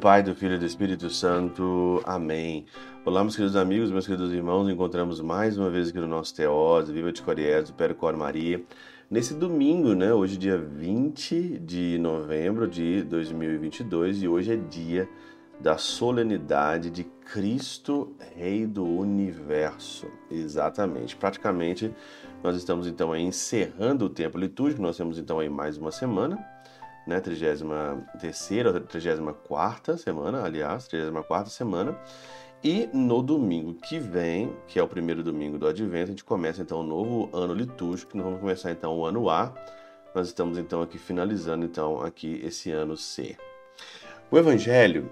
Pai, do Filho e do Espírito Santo. Amém. Olá, meus queridos amigos, meus queridos irmãos. Encontramos mais uma vez aqui no nosso Teose, Viva de Coriés, Péro Cor Maria. Nesse domingo, né? Hoje, dia 20 de novembro de 2022, e hoje é dia da solenidade de Cristo, Rei do Universo. Exatamente. Praticamente, nós estamos então encerrando o tempo litúrgico. Nós temos então aí mais uma semana né, 33 ou 34 semana, aliás, 34 semana. E no domingo que vem, que é o primeiro domingo do Advento, a gente começa então o um novo ano litúrgico, nós vamos começar então o ano A. Nós estamos então aqui finalizando então aqui esse ano C. O evangelho,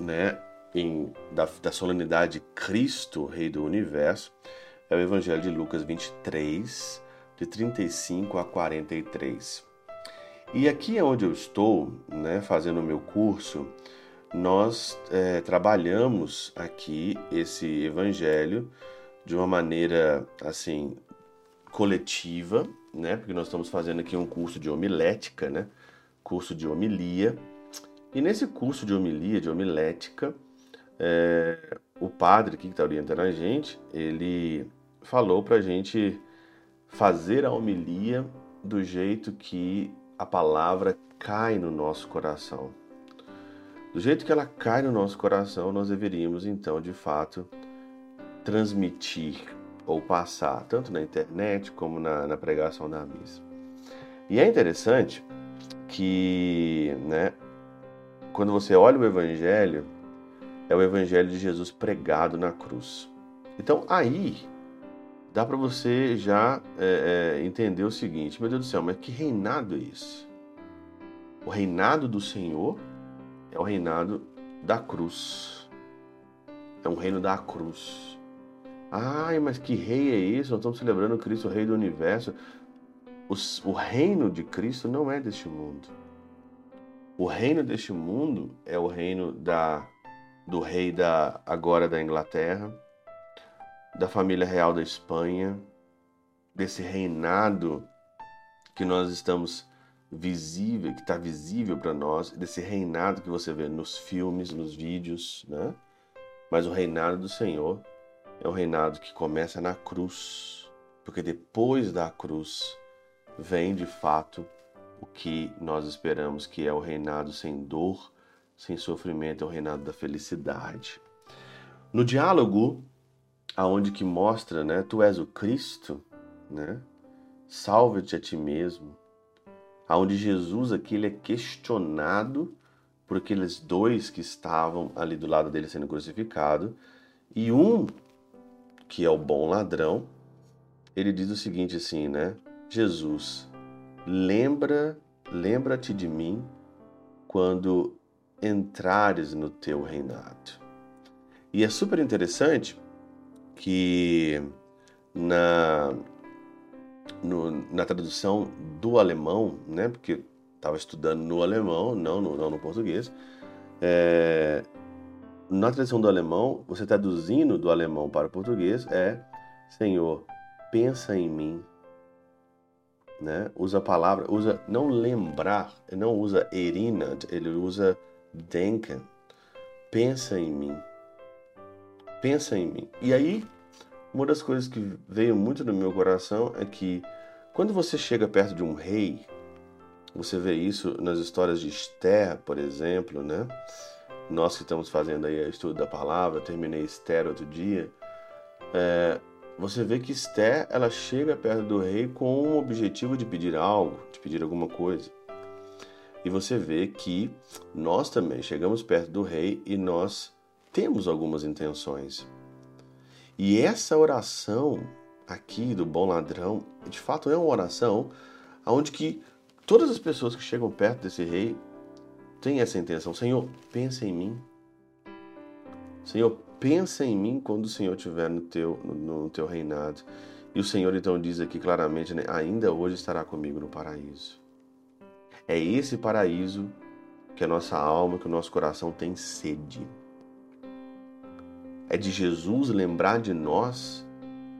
né, em, da, da solenidade Cristo, Rei do Universo, é o evangelho de Lucas 23, de 35 a 43. E aqui é onde eu estou, né, fazendo o meu curso, nós é, trabalhamos aqui esse evangelho de uma maneira assim coletiva, né? Porque nós estamos fazendo aqui um curso de homilética, né? Curso de homilia. E nesse curso de homilia, de homilética, é, o padre que está orientando a gente, ele falou para a gente fazer a homilia do jeito que a palavra cai no nosso coração. Do jeito que ela cai no nosso coração, nós deveríamos então, de fato, transmitir ou passar, tanto na internet como na, na pregação da missa. E é interessante que, né, quando você olha o Evangelho, é o Evangelho de Jesus pregado na cruz. Então aí dá para você já é, é, entender o seguinte: meu Deus do céu, mas que reinado é esse? O reinado do Senhor é o reinado da cruz. É um reino da cruz. Ai, mas que rei é esse? Nós estamos celebrando Cristo, o Rei do Universo. O, o reino de Cristo não é deste mundo. O reino deste mundo é o reino da, do rei da agora da Inglaterra, da família real da Espanha, desse reinado que nós estamos visível, que está visível para nós, desse reinado que você vê nos filmes, nos vídeos, né? Mas o reinado do Senhor é um reinado que começa na cruz, porque depois da cruz vem de fato o que nós esperamos, que é o reinado sem dor, sem sofrimento, é o reinado da felicidade. No diálogo aonde que mostra, né, tu és o Cristo, né? Salve-te a ti mesmo. Aonde Jesus aqui ele é questionado por aqueles dois que estavam ali do lado dele sendo crucificado, e um que é o bom ladrão, ele diz o seguinte assim, né? Jesus, lembra, lembra-te de mim quando entrares no teu reinado. E é super interessante que na, no, na tradução do alemão, né, porque estava estudando no alemão, não no, não no português, é, na tradução do alemão, você traduzindo do alemão para o português é Senhor, pensa em mim. Né? Usa a palavra, usa não lembrar, não usa erinnert, ele usa denken. Pensa em mim pensa em mim. E aí, uma das coisas que veio muito no meu coração é que quando você chega perto de um rei, você vê isso nas histórias de Esther, por exemplo, né? Nós que estamos fazendo aí o estudo da palavra, terminei Esther outro dia, é, você vê que Esther ela chega perto do rei com o objetivo de pedir algo, de pedir alguma coisa. E você vê que nós também chegamos perto do rei e nós temos algumas intenções. E essa oração aqui do bom ladrão, de fato é uma oração onde que todas as pessoas que chegam perto desse rei têm essa intenção. Senhor, pensa em mim. Senhor, pensa em mim quando o Senhor estiver no teu, no, no teu reinado. E o Senhor então diz aqui claramente, né, ainda hoje estará comigo no paraíso. É esse paraíso que a nossa alma, que o nosso coração tem sede é de Jesus lembrar de nós,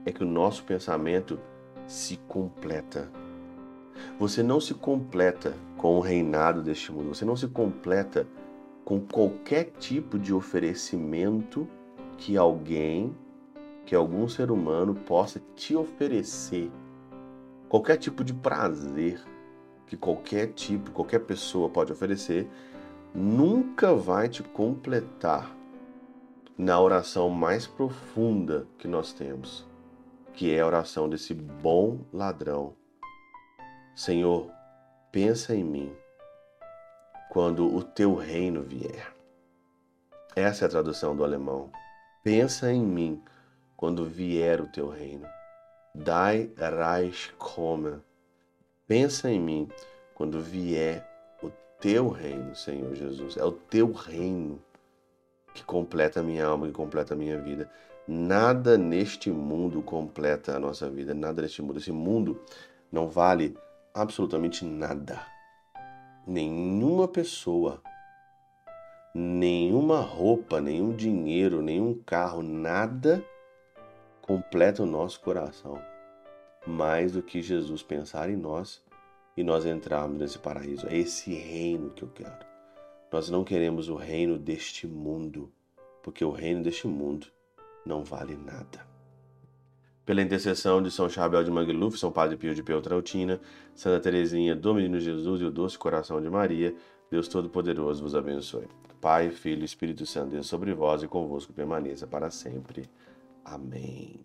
é que o nosso pensamento se completa. Você não se completa com o reinado deste mundo, você não se completa com qualquer tipo de oferecimento que alguém, que algum ser humano possa te oferecer. Qualquer tipo de prazer que qualquer tipo, qualquer pessoa pode oferecer, nunca vai te completar na oração mais profunda que nós temos, que é a oração desse bom ladrão. Senhor, pensa em mim quando o teu reino vier. Essa é a tradução do alemão. Pensa em mim quando vier o teu reino. Dai Reich komme. Pensa em mim quando vier o teu reino, Senhor Jesus. É o teu reino que completa a minha alma, que completa a minha vida. Nada neste mundo completa a nossa vida, nada neste mundo. Esse mundo não vale absolutamente nada nenhuma pessoa, nenhuma roupa, nenhum dinheiro, nenhum carro, nada completa o nosso coração mais do que Jesus pensar em nós e nós entrarmos nesse paraíso. É esse reino que eu quero. Nós não queremos o reino deste mundo, porque o reino deste mundo não vale nada pela intercessão de São Chabel de Mangluf, São Padre Pio de Peltrautina, Santa Teresinha do Menino Jesus e o Doce Coração de Maria, Deus Todo-Poderoso vos abençoe. Pai, Filho e Espírito Santo, Deus sobre vós e convosco permaneça para sempre. Amém.